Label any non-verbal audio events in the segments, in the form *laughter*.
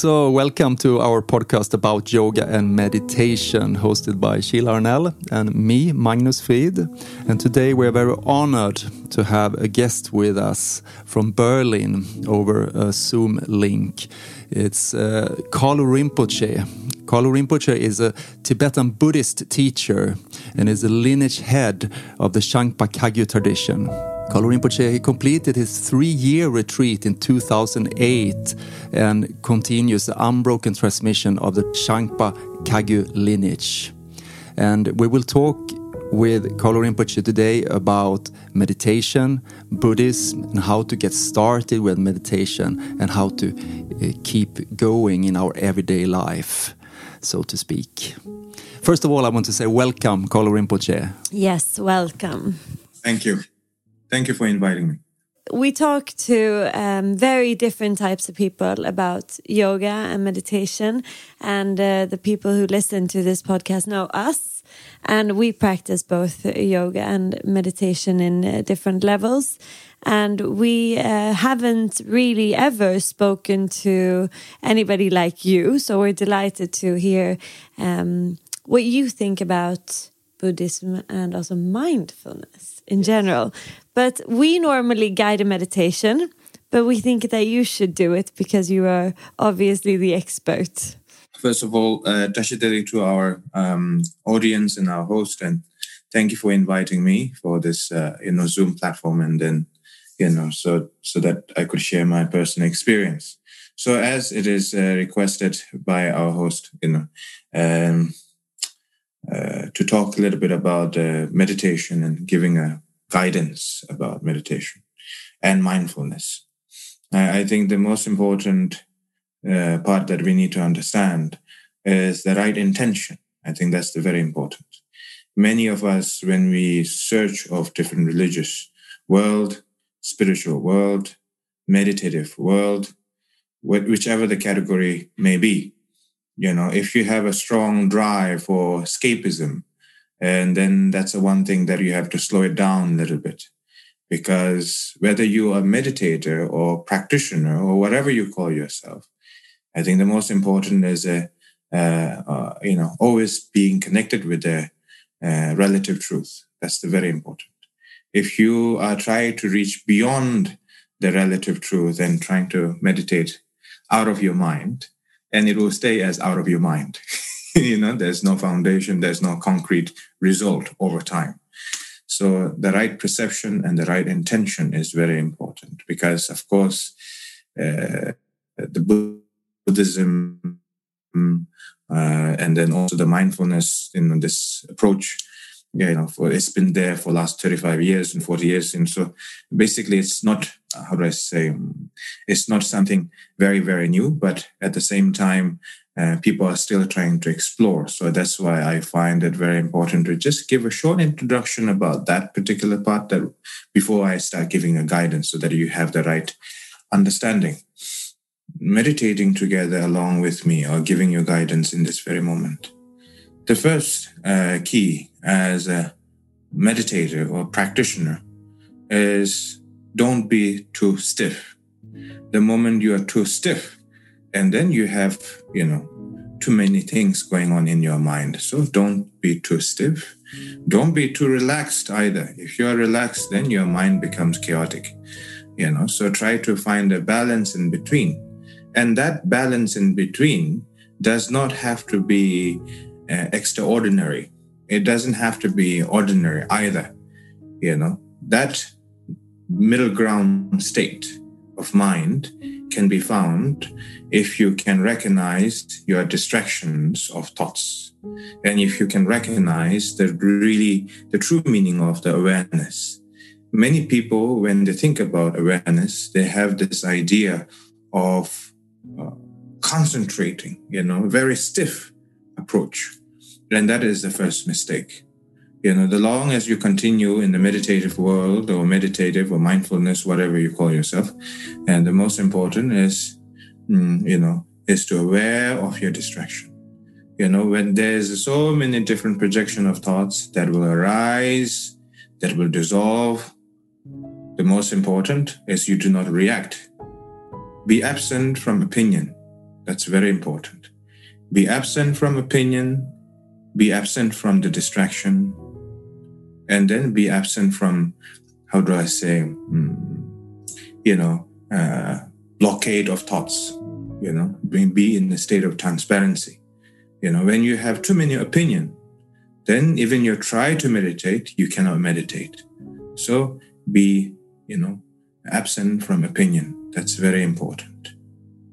So, welcome to our podcast about yoga and meditation, hosted by Sheila Arnell and me, Magnus Fried. And today we're very honored to have a guest with us from Berlin over a Zoom link. It's uh, Kalu Rinpoche. Kalu Rinpoche is a Tibetan Buddhist teacher and is the lineage head of the Shangpa Kagyu tradition. Kalu Rinpoche he completed his three-year retreat in 2008 and continues the unbroken transmission of the Shangpa Kagyu lineage. And we will talk with Kalu Rinpoche today about meditation, Buddhism, and how to get started with meditation and how to uh, keep going in our everyday life, so to speak. First of all, I want to say welcome, Kalu Rinpoche. Yes, welcome. Thank you. Thank you for inviting me. We talk to um, very different types of people about yoga and meditation, and uh, the people who listen to this podcast know us. And we practice both yoga and meditation in uh, different levels. And we uh, haven't really ever spoken to anybody like you. So we're delighted to hear um, what you think about Buddhism and also mindfulness in general. But we normally guide a meditation, but we think that you should do it because you are obviously the expert. First of all, uh, to our um, audience and our host, and thank you for inviting me for this, uh, you know, Zoom platform, and then, you know, so so that I could share my personal experience. So as it is uh, requested by our host, you know, um, uh, to talk a little bit about uh, meditation and giving a guidance about meditation and mindfulness. I, I think the most important uh, part that we need to understand is the right intention. I think that's the very important. Many of us, when we search of different religious world, spiritual world, meditative world, whichever the category may be, you know, if you have a strong drive for escapism, and then that's the one thing that you have to slow it down a little bit. Because whether you are a meditator or practitioner or whatever you call yourself, I think the most important is a, uh, uh, you know, always being connected with the uh, relative truth. That's the very important. If you are trying to reach beyond the relative truth and trying to meditate out of your mind, and it will stay as out of your mind. *laughs* *laughs* you know, there's no foundation, there's no concrete result over time. So the right perception and the right intention is very important because, of course, uh, the Buddhism uh, and then also the mindfulness in this approach, you know, for, it's been there for last 35 years and 40 years. And so basically it's not, how do I say, it's not something very, very new, but at the same time, people are still trying to explore. So that's why I find it very important to just give a short introduction about that particular part that before I start giving a guidance so that you have the right understanding. Meditating together along with me or giving you guidance in this very moment. The first uh, key as a meditator or practitioner is don't be too stiff. The moment you are too stiff, and then you have, you know, too many things going on in your mind. So don't be too stiff. Don't be too relaxed either. If you are relaxed, then your mind becomes chaotic. You know, so try to find a balance in between. And that balance in between does not have to be uh, extraordinary. It doesn't have to be ordinary either. You know, that middle ground state of mind can be found if you can recognize your distractions of thoughts and if you can recognize the really the true meaning of the awareness. Many people when they think about awareness they have this idea of uh, concentrating you know very stiff approach. And that is the first mistake you know the long as you continue in the meditative world or meditative or mindfulness whatever you call yourself and the most important is mm, you know is to aware of your distraction. You know when there's so many different projection of thoughts that will arise that will dissolve the most important is you do not react. Be absent from opinion. That's very important. Be absent from opinion, be absent from the distraction, and then be absent from, how do I say, mm, you know, uh, blockade of thoughts, you know, be, be in a state of transparency. You know, when you have too many opinion, then even you try to meditate, you cannot meditate. So be, you know, absent from opinion. That's very important.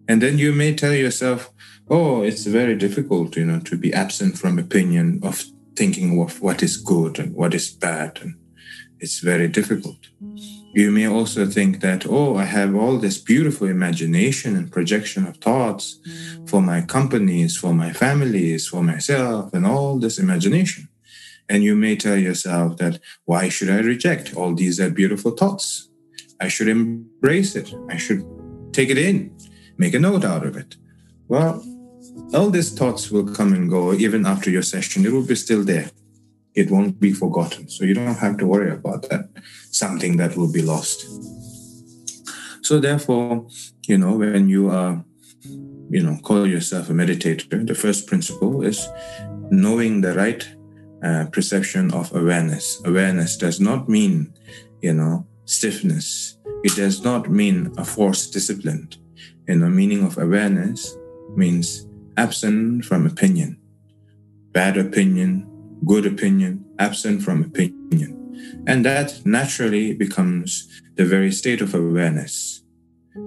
And then you may tell yourself, oh, it's very difficult, you know, to be absent from opinion of thinking of what is good and what is bad. And it's very difficult. You may also think that, oh, I have all this beautiful imagination and projection of thoughts for my companies, for my families, for myself, and all this imagination. And you may tell yourself that, why should I reject? All these beautiful thoughts. I should embrace it. I should take it in, make a note out of it. Well, all these thoughts will come and go even after your session. It will be still there. It won't be forgotten. So you don't have to worry about that, something that will be lost. So therefore, you know, when you are, you know, call yourself a meditator, the first principle is knowing the right uh, perception of awareness. Awareness does not mean, you know, stiffness. It does not mean a forced discipline. And the meaning of awareness means absent from opinion, bad opinion, good opinion, absent from opinion. And that naturally becomes the very state of awareness.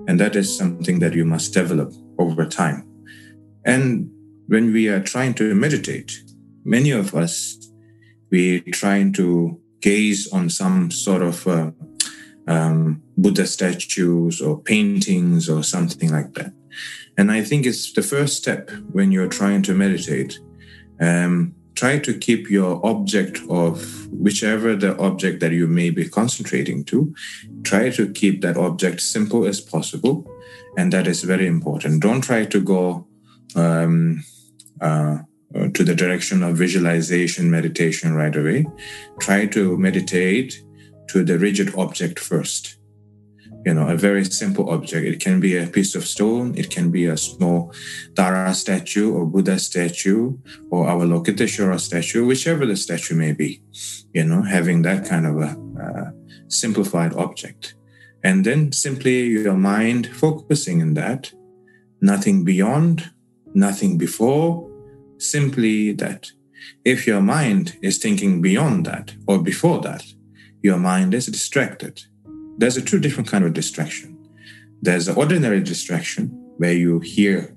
And that is something that you must develop over time. And when we are trying to meditate, many of us, we trying to gaze on some sort of uh, um, Buddha statues or paintings or something like that. And I think it's the first step when you're trying to meditate. Um, try to keep your object of whichever the object that you may be concentrating to, try to keep that object simple as possible. And that is very important. Don't try to go um, uh, to the direction of visualization meditation right away. Try to meditate to the rigid object first. You know, a very simple object. It can be a piece of stone, it can be a small Tara statue or Buddha statue or Avalokiteshvara statue, whichever the statue may be, you know, having that kind of a uh, simplified object. And then simply your mind focusing in that, nothing beyond, nothing before, simply that. If your mind is thinking beyond that or before that, your mind is distracted. There's a two different kind of distraction. There's the ordinary distraction where you hear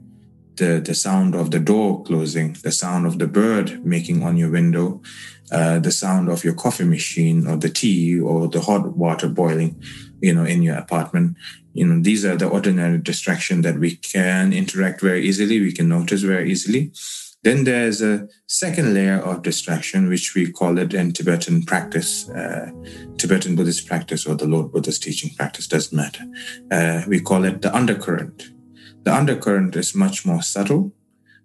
the, the sound of the door closing, the sound of the bird making on your window, uh, the sound of your coffee machine or the tea or the hot water boiling, you know, in your apartment. You know, these are the ordinary distraction that we can interact very easily. We can notice very easily. Then there's a second layer of distraction, which we call it in Tibetan practice, uh, Tibetan Buddhist practice, or the Lord Buddha's teaching practice, doesn't matter. Uh, we call it the undercurrent. The undercurrent is much more subtle,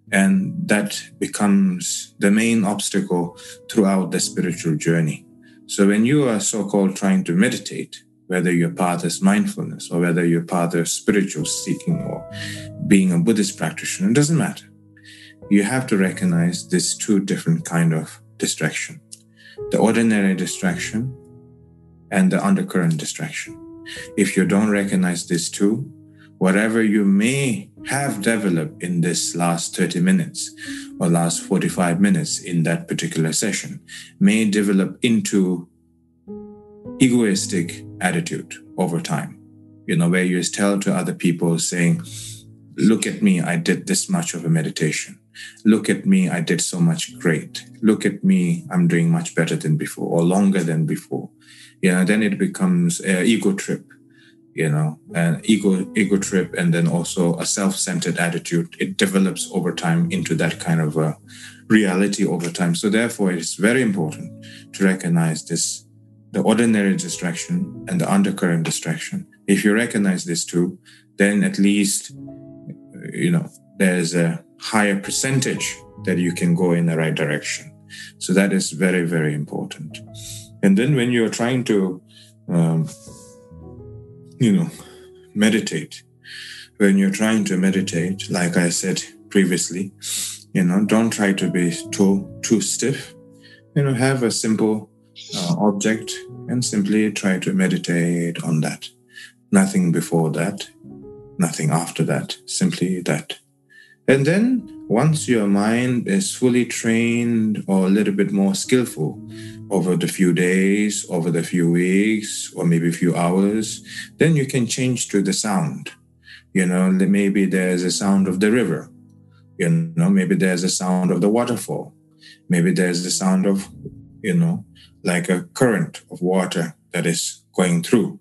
and that becomes the main obstacle throughout the spiritual journey. So when you are so called trying to meditate, whether your path is mindfulness or whether your path is spiritual seeking or being a Buddhist practitioner, it doesn't matter you have to recognize this two different kind of distraction. The ordinary distraction and the undercurrent distraction. If you don't recognize these two whatever you may have developed in this last 30 minutes or last 45 minutes in that particular session may develop into egoistic attitude over time. You know where you tell to other people saying look at me i did this much of a meditation look at me, I did so much great. Look at me, I'm doing much better than before or longer than before. You know, then it becomes an ego trip, you know, an ego ego trip, and then also a self-centered attitude. It develops over time into that kind of a reality over time. So therefore, it's very important to recognize this, the ordinary distraction and the undercurrent distraction. If you recognize these two, then at least, you know, there's a higher percentage that you can go in the right direction. So that is very, very important. And then when you're trying to, um, you know, meditate, when you're trying to meditate, like I said previously, you know, don't try to be too too stiff. You know, have a simple uh, object and simply try to meditate on that. Nothing before that, nothing after that, simply that. And then once your mind is fully trained or a little bit more skillful over the few days, over the few weeks, or maybe a few hours, then you can change to the sound. You know, maybe there's a sound of the river. You know, maybe there's a sound of the waterfall. Maybe there's the sound of, you know, like a current of water that is going through.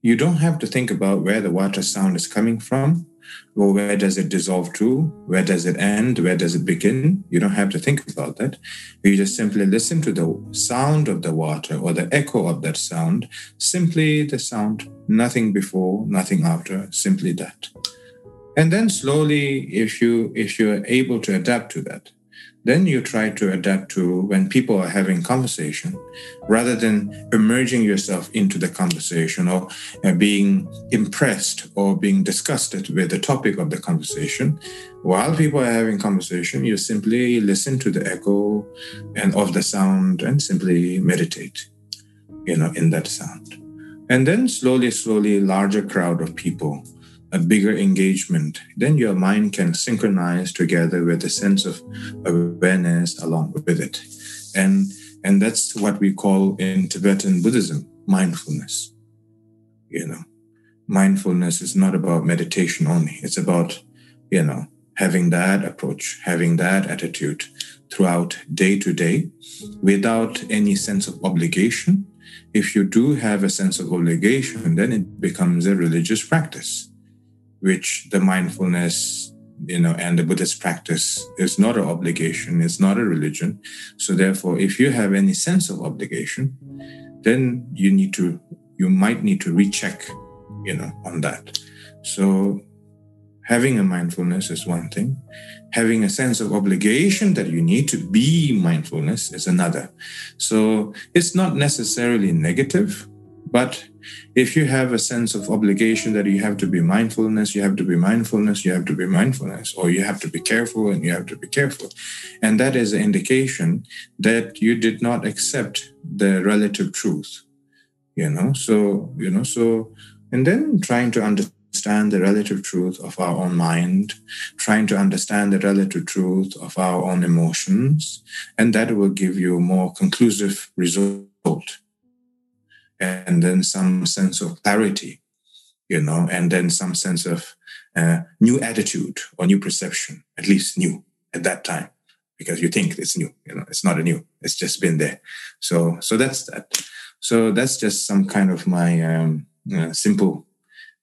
You don't have to think about where the water sound is coming from or where does it dissolve to? Where does it end? Where does it begin? You don't have to think about that. You just simply listen to the sound of the water or the echo of that sound. Simply the sound, nothing before, nothing after, simply that. And then slowly, if you if you're able to adapt to that, then you try to adapt to when people are having conversation rather than emerging yourself into the conversation or uh, being impressed or being disgusted with the topic of the conversation. While people are having conversation you simply listen to the echo and of the sound and simply meditate you know in that sound. And then slowly slowly larger crowd of people a bigger engagement, then your mind can synchronize together with a sense of awareness along with it. And, and that's what we call in Tibetan Buddhism mindfulness. You know, mindfulness is not about meditation only, it's about, you know, having that approach, having that attitude throughout day to day without any sense of obligation. If you do have a sense of obligation, then it becomes a religious practice which the mindfulness you know and the buddhist practice is not an obligation it's not a religion. So therefore if you have any sense of obligation then you need to you might need to recheck you know on that. So having a mindfulness is one thing. Having a sense of obligation that you need to be mindfulness is another. So it's not necessarily negative but if you have a sense of obligation that you have to be mindfulness, you have to be mindfulness, you have to be mindfulness, or you have to be careful and you have to be careful. And that is an indication that you did not accept the relative truth. You know, so, you know, so, and then trying to understand the relative truth of our own mind, trying to understand the relative truth of our own emotions, and that will give you a more conclusive result and then some sense of clarity, you know, and then some sense of uh, new attitude or new perception, at least new at that time, because you think it's new, you know, it's not a new, it's just been there. So, so that's that. So that's just some kind of my um, uh, simple.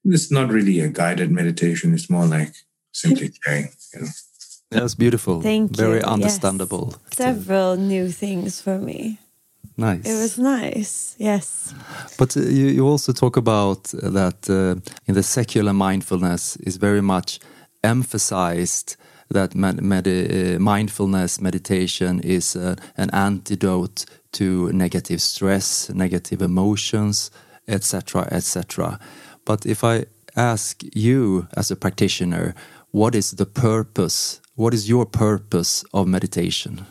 It's not really a guided meditation. It's more like simply *laughs* sharing, you know. That's beautiful. Thank Very you. understandable. Yes. Several new things for me. Nice. It was nice, yes. But uh, you, you also talk about that uh, in the secular mindfulness is very much emphasized that med med uh, mindfulness meditation is uh, an antidote to negative stress, negative emotions, etc., etc. But if I ask you as a practitioner, what is the purpose? What is your purpose of meditation?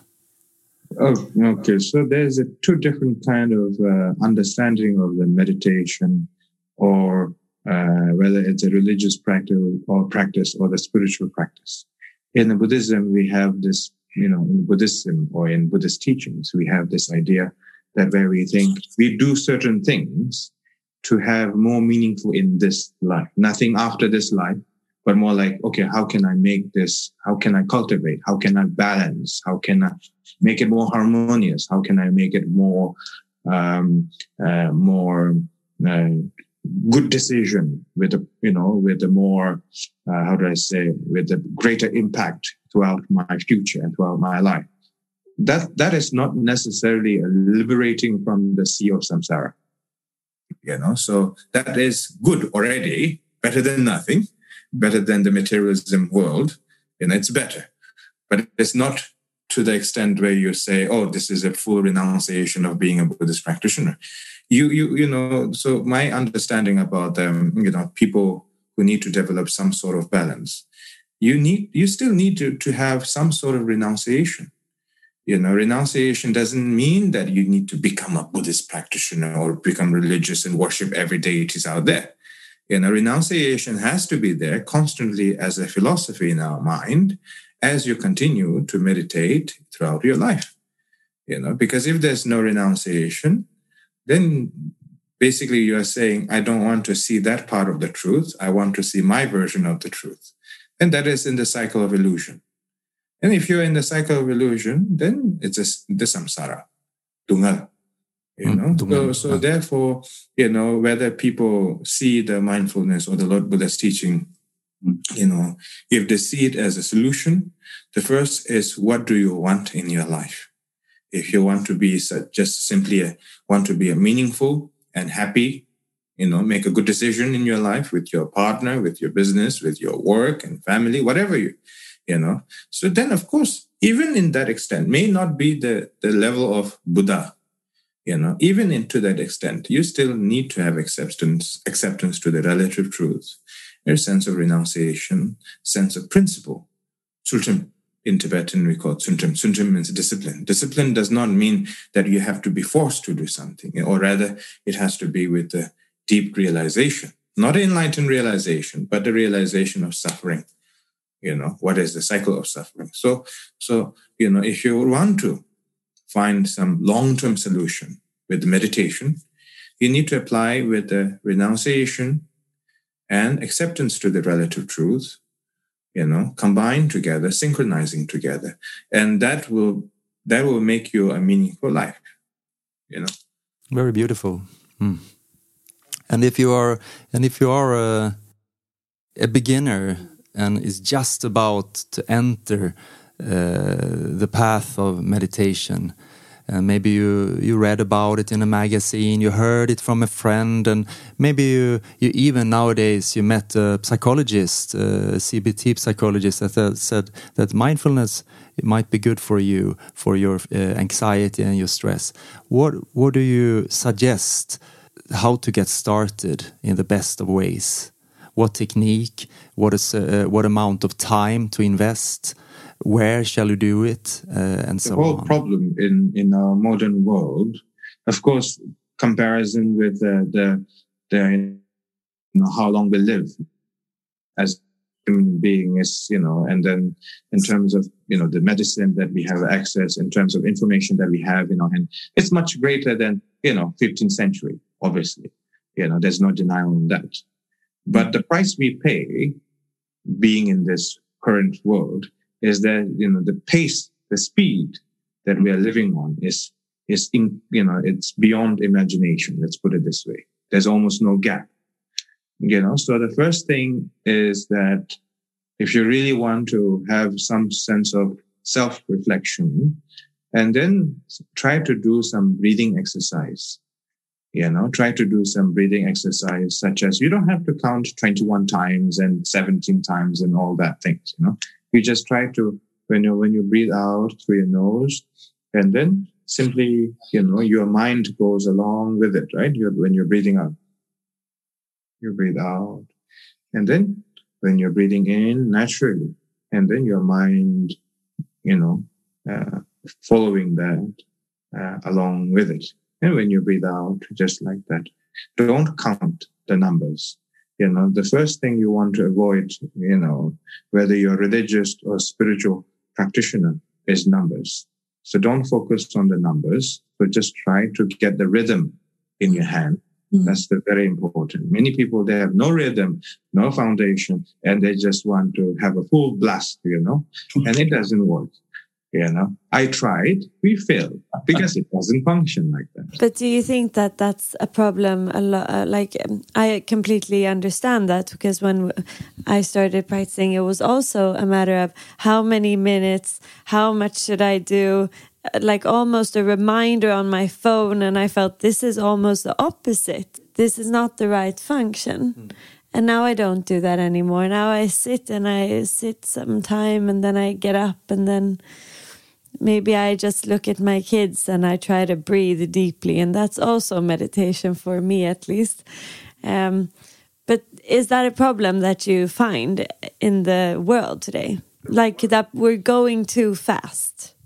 Oh, okay. So there's a two different kind of uh, understanding of the meditation, or uh, whether it's a religious practice or practice or the spiritual practice. In the Buddhism, we have this, you know, in Buddhism or in Buddhist teachings, we have this idea that where we think we do certain things to have more meaningful in this life, nothing after this life, but more like, okay, how can I make this? How can I cultivate? How can I balance? How can I make it more harmonious? How can I make it more, um, uh, more uh, good decision with a, you know, with a more, uh, how do I say, with a greater impact throughout my future and throughout my life? That that is not necessarily liberating from the sea of samsara. You know, so that is good already, better than nothing better than the materialism world, you know, it's better. But it's not to the extent where you say, "Oh, this is a full renunciation of being a Buddhist practitioner." You, you, you know. So my understanding about them, you know, people who need to develop some sort of balance. You need you still need to, to have some sort of renunciation. You know, renunciation doesn't mean that you need to become a Buddhist practitioner or become religious and worship every deities out there. You know, renunciation has to be there constantly as a philosophy in our mind as you continue to meditate throughout your life. You know, because if there's no renunciation, then basically you are saying, I don't want to see that part of the truth. I want to see my version of the truth. And that is in the cycle of illusion. And if you're in the cycle of illusion, then it's a, the samsara, dungal. You mm, know, so, so therefore, you know, whether people see the mindfulness or the Lord Buddha's teaching, mm. you know, if they see it as a solution, the first is what do you want in your life? If you want to be just simply a, want to be a meaningful and happy, you know, make a good decision in your life with your partner, with your business, with your work and family, whatever you, you know. So then, of course, even in that extent, may not be the, the level of Buddha, you know, even into that extent, you still need to have acceptance, acceptance to the relative truth, a sense of renunciation, sense of principle. Sultan, in Tibetan, we call it suntum. Suntum means discipline. Discipline does not mean that you have to be forced to do something, or rather, it has to be with a deep realization, not enlightened realization, but the realization of suffering. You know, what is the cycle of suffering? So, so, you know, if you want to find some long-term solution with meditation, you need to apply with the renunciation and acceptance to the relative truth you know combine together synchronizing together. And that will that will make you a meaningful life you know? Very beautiful. Hmm. and if you are and if you are a, a beginner and is just about to enter the path of meditation and uh, maybe you you read about it in a magazine, you heard it from a friend, and maybe you you even nowadays you met a psychologist, a CBT psychologist that said that mindfulness might be good for you for your uh, anxiety and your stress. What what do you suggest? How to get started in the best of ways? What technique? What is uh, what amount of time to invest? Where shall you do it, uh, and so the so whole problem in in our modern world, of course, comparison with the the, the you know, how long we live as human being is you know and then in terms of you know the medicine that we have access in terms of information that we have you know and it's much greater than you know 15th century obviously. You know there's no denial on that. But the price we pay being in this current world is that you know the pace, the speed that we are living on is is in, you know it's beyond imagination. Let's put it this way. There's almost no gap. You know, so the first thing is that if you really want to have some sense of self reflection, and then try to do some breathing exercise you know try to do some breathing exercise such as you don't have to count 21 times and 17 times and all that things you know you just try to when you when you breathe out through your nose, and then simply you know your mind goes along with it, right? You're, when you're breathing out, you breathe out, and then when you're breathing in naturally, and then your mind, you know, uh, following that uh, along with it. And when you breathe out, just like that, don't count the numbers you know the first thing you want to avoid you know whether you're religious or spiritual practitioner is numbers so don't focus on the numbers but just try to get the rhythm in your hand mm-hmm. that's the very important many people they have no rhythm no foundation and they just want to have a full blast you know mm-hmm. and it doesn't work you know i tried we failed because it doesn't function like that but do you think that that's a problem a lot uh, like um, i completely understand that because when i started practicing it was also a matter of how many minutes how much should i do uh, like almost a reminder on my phone and i felt this is almost the opposite this is not the right function mm. And now I don't do that anymore. Now I sit and I sit some time and then I get up and then maybe I just look at my kids and I try to breathe deeply, and that's also meditation for me, at least. Um, But is that a problem that you find in the world today? Like that we're going too fast?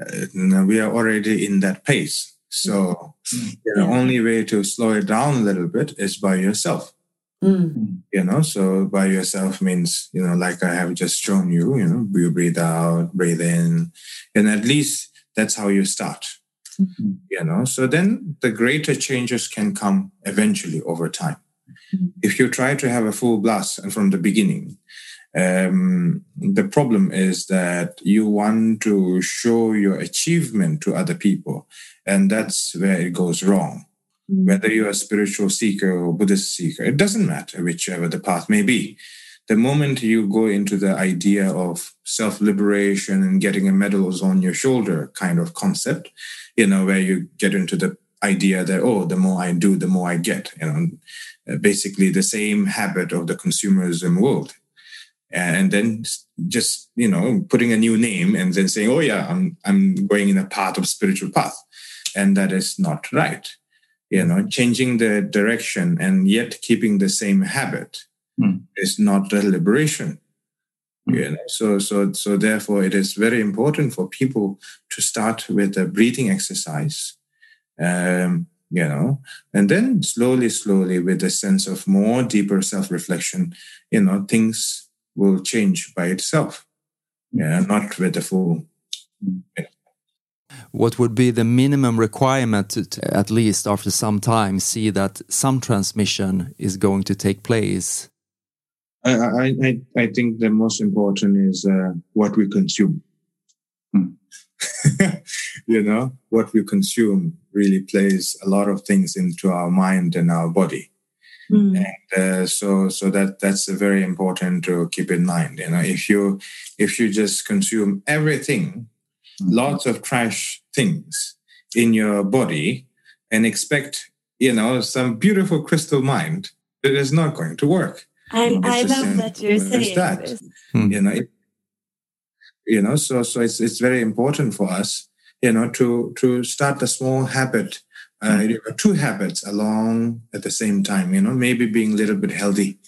Uh, we are already in that pace. So mm. the only way to slow it down a little bit is by yourself. Mm. You know, so by yourself means, you know, like I have just shown you, you know, you breathe out, breathe in, and at least that's how you start. Mm-hmm. You know, so then the greater changes can come eventually over time. Mm-hmm. If you try to have a full blast and from the beginning, um, the problem is that you want to show your achievement to other people, and that's where it goes wrong. Mm. Whether you're a spiritual seeker or Buddhist seeker, it doesn't matter whichever the path may be. The moment you go into the idea of self liberation and getting a medals on your shoulder kind of concept, you know, where you get into the idea that, oh, the more I do, the more I get, you know, basically the same habit of the consumerism world and then just you know putting a new name and then saying oh yeah i'm i'm going in a path of spiritual path and that is not right you know changing the direction and yet keeping the same habit mm. is not a liberation mm. you know so so so therefore it is very important for people to start with a breathing exercise um you know and then slowly slowly with a sense of more deeper self-reflection you know things will change by itself yeah not with the full you know, what would be the minimum requirement to, to, at least after some time see that some transmission is going to take place i i i think the most important is uh, what we consume hmm. *laughs* you know what we consume really plays a lot of things into our mind and our body mm. and uh, so so that that's very important to keep in mind you know if you if you just consume everything. Lots of trash things in your body and expect, you know, some beautiful crystal mind, it is not going to work. I, I love that you're saying that. Hmm. You know, it, you know, so so it's it's very important for us, you know, to to start a small habit, uh, hmm. two habits along at the same time. You know, maybe being a little bit healthy,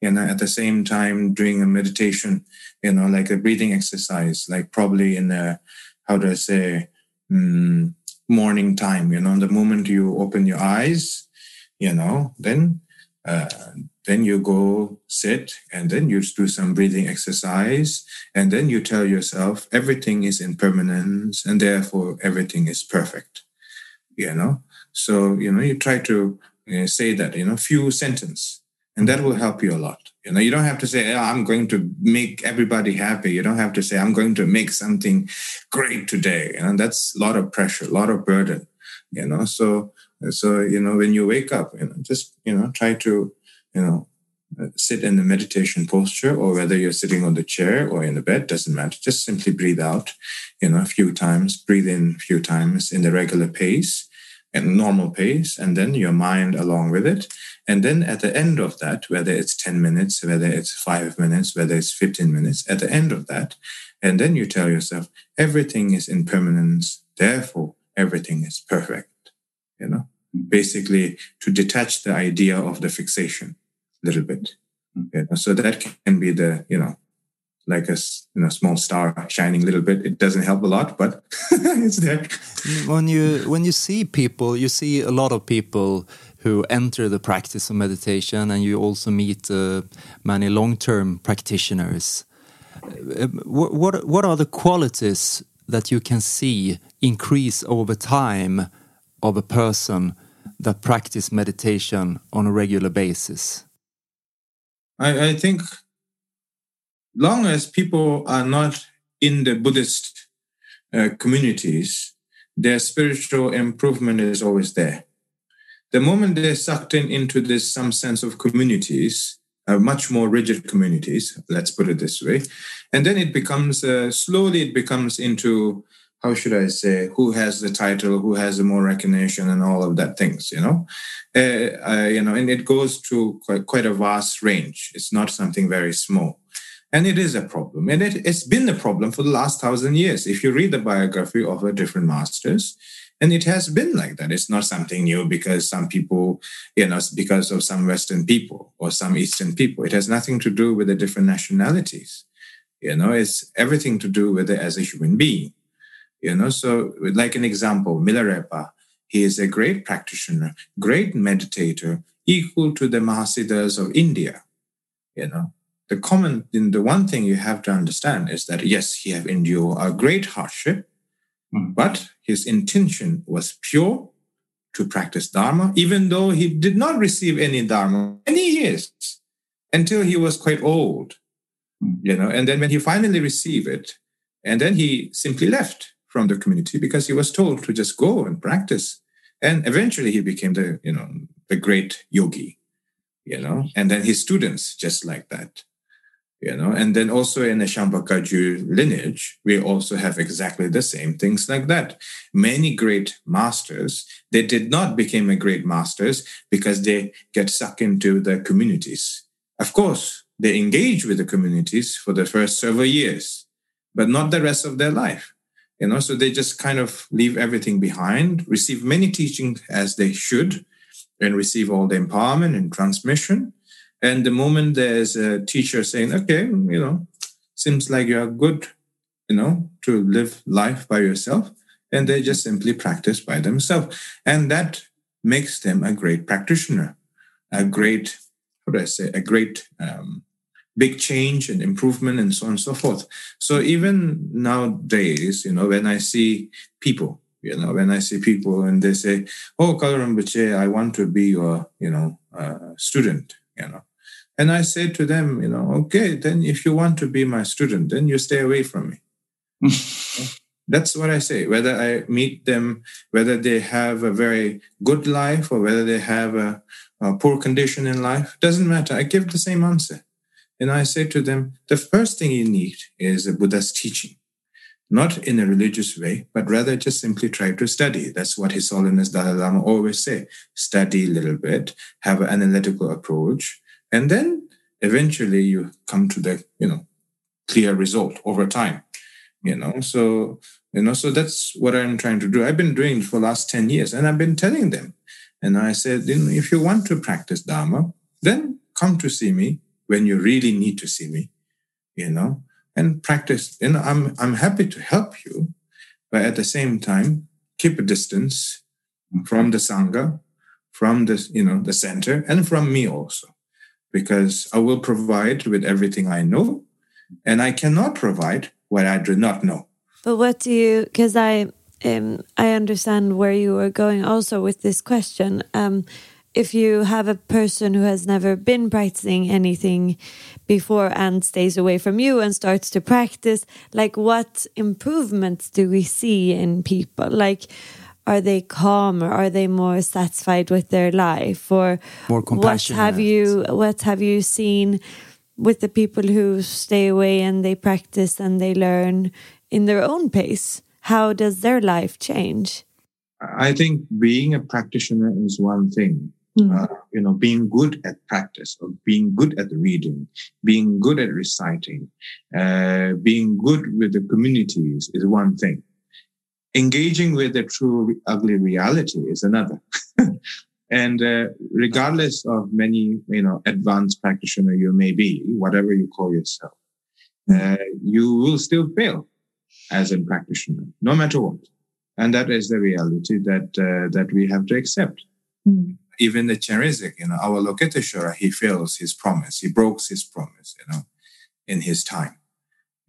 you know, at the same time doing a meditation, you know, like a breathing exercise, like probably in a how do I say, mm, morning time. You know, the moment you open your eyes, you know, then uh, then you go sit and then you do some breathing exercise and then you tell yourself everything is impermanence and therefore everything is perfect you know so you know you try to uh, say that you know few sentence and that will help you a lot you know you don't have to say oh, i'm going to make everybody happy. You don't have to say i'm going to make something great today. Know that's a lot of pressure a lot of burden you know? So so you know when you wake up you know just you know try to you know sit in the meditation posture or whether you're sitting on the chair or in the bed doesn't matter. Just simply breathe out you know a few times breathe in a few times in the regular pace and normal pace and then your mind along with it and then at the end of that, whether it's 10 minutes, whether it's five minutes, whether it's 15 minutes, at the end of that, and then you tell yourself, everything is impermanence, therefore everything is perfect. You know, mm-hmm. basically to detach the idea of the fixation a little bit. Mm-hmm. You know? So that can be the, you know, like a you know, small star shining a little bit. It doesn't help a lot, but *laughs* it's there. When you when you see people, you see a lot of people who enter the practice of meditation, and you also meet uh, many long-term practitioners. Uh, what what are the qualities that you can see increase over time of a person that practice meditation on a regular basis? I, I think long as people are not in the Buddhist uh, communities, their spiritual improvement is always there. The moment they're sucked in into this some sense of communities uh, much more rigid communities let's put it this way and then it becomes uh, slowly it becomes into how should i say who has the title who has the more recognition and all of that things you know? Uh, uh, you know and it goes to quite, quite a vast range. It's not something very small and it is a problem and it, it's been a problem for the last thousand years if you read the biography of the different masters And it has been like that. It's not something new because some people, you know, because of some Western people or some Eastern people. It has nothing to do with the different nationalities. You know, it's everything to do with it as a human being. You know, so like an example, Milarepa, he is a great practitioner, great meditator, equal to the Mahasiddhas of India. You know, the common, the one thing you have to understand is that yes, he have endured a great hardship, mm. but his intention was pure to practice Dharma, even though he did not receive any Dharma many years until he was quite old, mm. you know. And then when he finally received it, and then he simply left from the community because he was told to just go and practice. And eventually he became the, you know, the great yogi, you know, and then his students just like that you know? And then also in the Shangpa Kagyu lineage we also have exactly the same things like that. Many great masters they did not become a great masters because they get sucked into the communities. Of course they engage with the communities for the first several years but not the rest of their life you know? So they just kind of leave everything behind receive many teachings as they should and receive all the empowerment and transmission and the moment there's a teacher saying, okay, you know, seems like you're good, you know, to live life by yourself, and they just simply practice by themselves. And that makes them a great practitioner, a great, how do I say, a great um, big change and improvement and so on and so forth. So even nowadays, you know, when I see people, you know, when I see people and they say, "Oh, Kalu Rinpoche, I want to be your, you know, uh, student," you know, and I said to them, you know, okay, then if you want to be my student, then you stay away from me. *laughs* That's what I say. Whether I meet them, whether they have a very good life or whether they have a, a poor condition in life, doesn't matter. I give the same answer. And I say to them, the first thing you need is a Buddha's teaching, not in a religious way, but rather just simply try to study. That's what His Holiness Dalai Lama always say. Study a little bit, have an analytical approach, and then eventually you come to the you know clear result over time you know? So you know so that's what i'm trying to do. I've been doing for last 10 years and i've been telling them. And i said if you want to practice dharma then come to see me when you really need to see me you know? And practice you know i'm i'm happy to help you but at the same time keep a distance from the sangha from the you know the center and from me also because I will provide with everything I know, and I cannot provide what I do not know. But what do you? Because I um, I understand where you are going also with this question. Um, if you have a person who has never been practicing anything before and stays away from you and starts to practice, like what improvements do we see in people? Like are they calmer? Are they more satisfied with their life? Or more compassionate? What have you What have you seen with the people who stay away and they practice and they learn in their own pace? How does their life change? I think being a practitioner is one thing. Mm. Uh, you know, being good at practice, or being good at reading, being good at reciting, uh, being good with the communities is one thing engaging with the true ugly reality is another. *laughs* and uh, regardless of many, you know, advanced practitioner you may be, whatever you call yourself, uh, you will still fail as a practitioner, no matter what. And that is the reality that uh, that we have to accept. Mm. Even the Chenrezig, you know, Avalokiteshvara, he fails his promise. He broke his promise, you know, in his time.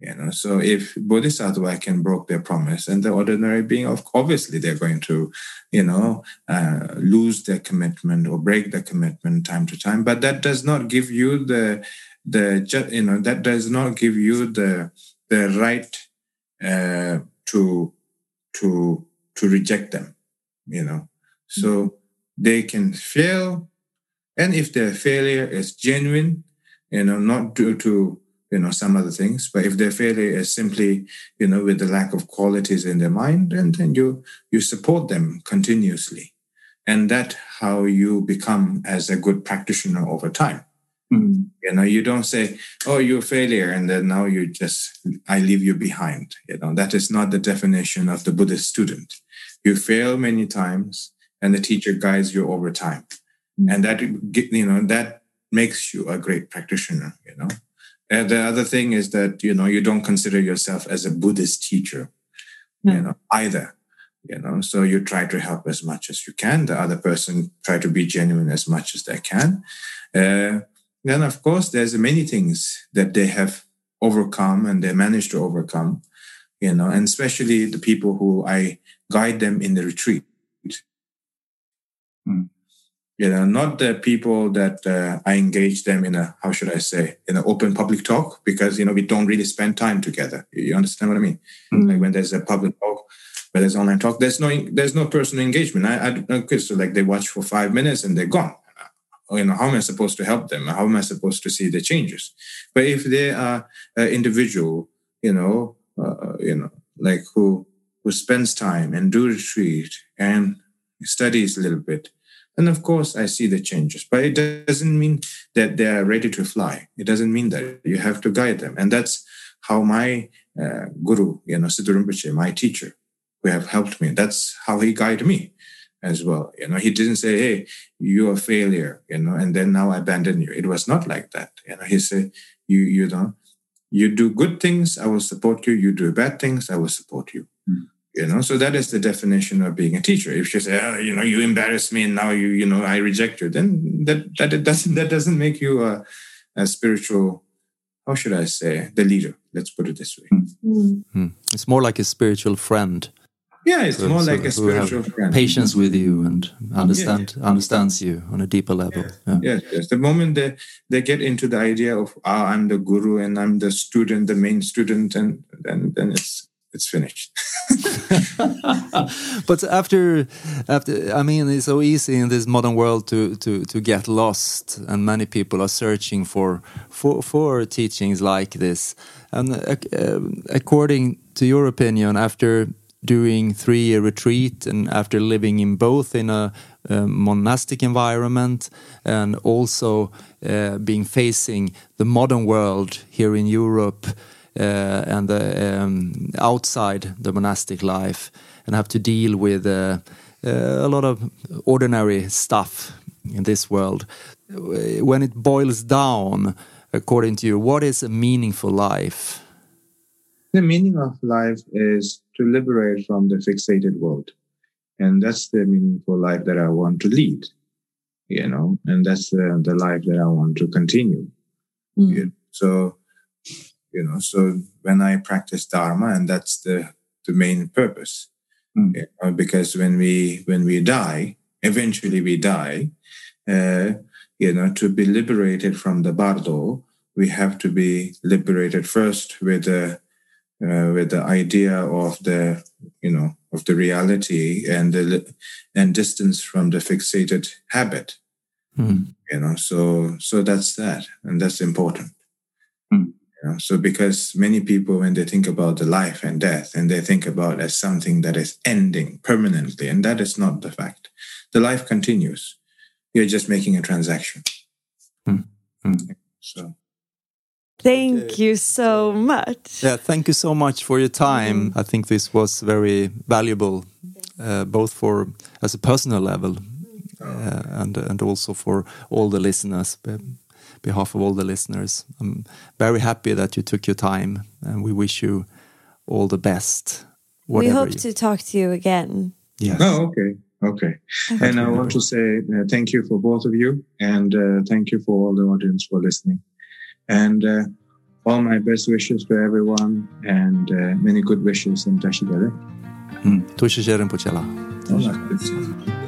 You know, so if bodhisattva can broke their promise, and the ordinary being, of obviously they're going to, you know, uh, lose their commitment or break their commitment time to time. But that does not give you the the you know that does not give you the the right uh, to to to reject them. You know, so mm-hmm. they can fail, and if their failure is genuine, you know, not due to you know some other things but if their failure is simply you know with the lack of qualities in their mind and then you you support them continuously and that how you become as a good practitioner over time mm-hmm. you know you don't say oh you're a failure and then now you just i leave you behind you know that is not the definition of the buddhist student You fail many times, and the teacher guides you over time, Mm. and that you know that makes you a great practitioner. You know, and the other thing is that you know you don't consider yourself as a Buddhist teacher, you know, either. You know, so you try to help as much as you can. The other person try to be genuine as much as they can. Uh, then, of course, there's many things that they have overcome and they managed to overcome. You know, and especially the people who I guide them in the retreat. Hmm. You know, not the people that uh, I engage them in a how should I say in an open public talk because you know we don't really spend time together. You understand what I mean? Like when there's a public talk, when there's online talk, there's no there's no personal engagement. I, I okay, so like they watch for five minutes and they're gone. You know, how am I supposed to help them? How am I supposed to see the changes? But if they are an individual, you know, uh, you know, like who who spends time and do retreat and studies a little bit, then of course I see the changes. But it doesn't mean that they are ready to fly. It doesn't mean that you have to guide them, and that's how my uh, guru, you know, Siddha Rinpoche, my teacher, who have helped me. That's how he guided me as well. You know, he didn't say, "Hey, you're a failure," you know, and then now I abandon you. It was not like that. You know, he said, "You, you know, you do good things, I will support you. You do bad things, I will support you." Mm. You know, so that is the definition of being a teacher. If you say, oh, "You know, you embarrass me, and now you, you know, I reject you," then that that it doesn't that doesn't make you a, a spiritual. How should I say the leader? Let's put it this way. Mm. Hmm. It's more like a spiritual friend. Yeah, it's So- more so like a spiritual friend. Patience with you and understand understands you on a deeper level. Yeah. Yes, yes. The moment they, they get into the idea of ah, I'm the guru and I'm the student, the main student, and then then it's it's finished. *laughs* but after after i mean it's so easy in this modern world to to to get lost and many people are searching for for for teachings like this and uh, uh, according to your opinion after doing three year retreat and after living in both in a, uh monastic environment and also uh, being facing the modern world here in Europe and the, um, outside the monastic life and have to deal with uh, uh, a lot of ordinary stuff in this world. When it boils down, according to you, what is a meaningful life? the meaning of life is to liberate from the fixated world, and that's the meaningful life that I want to lead. You know, and that's the the life that I want to continue. Mm. So, you know, so when I practice Dharma, and that's the the main purpose, Mm. you know, because when we when we die, eventually we die, uh, you know, to be liberated from the bardo, we have to be liberated first with the uh, with the idea of the you know of the reality and the and distance from the fixated habit Hmm. you know so so that's that and that's important Hmm. You know so because many people when they think about the life and death and they think about as something that is ending permanently and that is not the fact the life continues you're just making a transaction Hmm. Hmm. so Thank you so much. Yeah, thank you so much for your time. I think this was very valuable, uh, both for as a personal level uh, and and also for all the listeners. Be behalf of all the listeners, I'm very happy that you took your time, and we wish you all the best. We hope you- to talk to you again. Yes. oh okay okay *laughs* and I want to say uh, thank you for both of you, and uh, thank you for all the audience for listening, and uh, all my best wishes to everyone, and uh, many good wishes in Tashi Delek. Mm. Tushi Sherin Pochela. All right.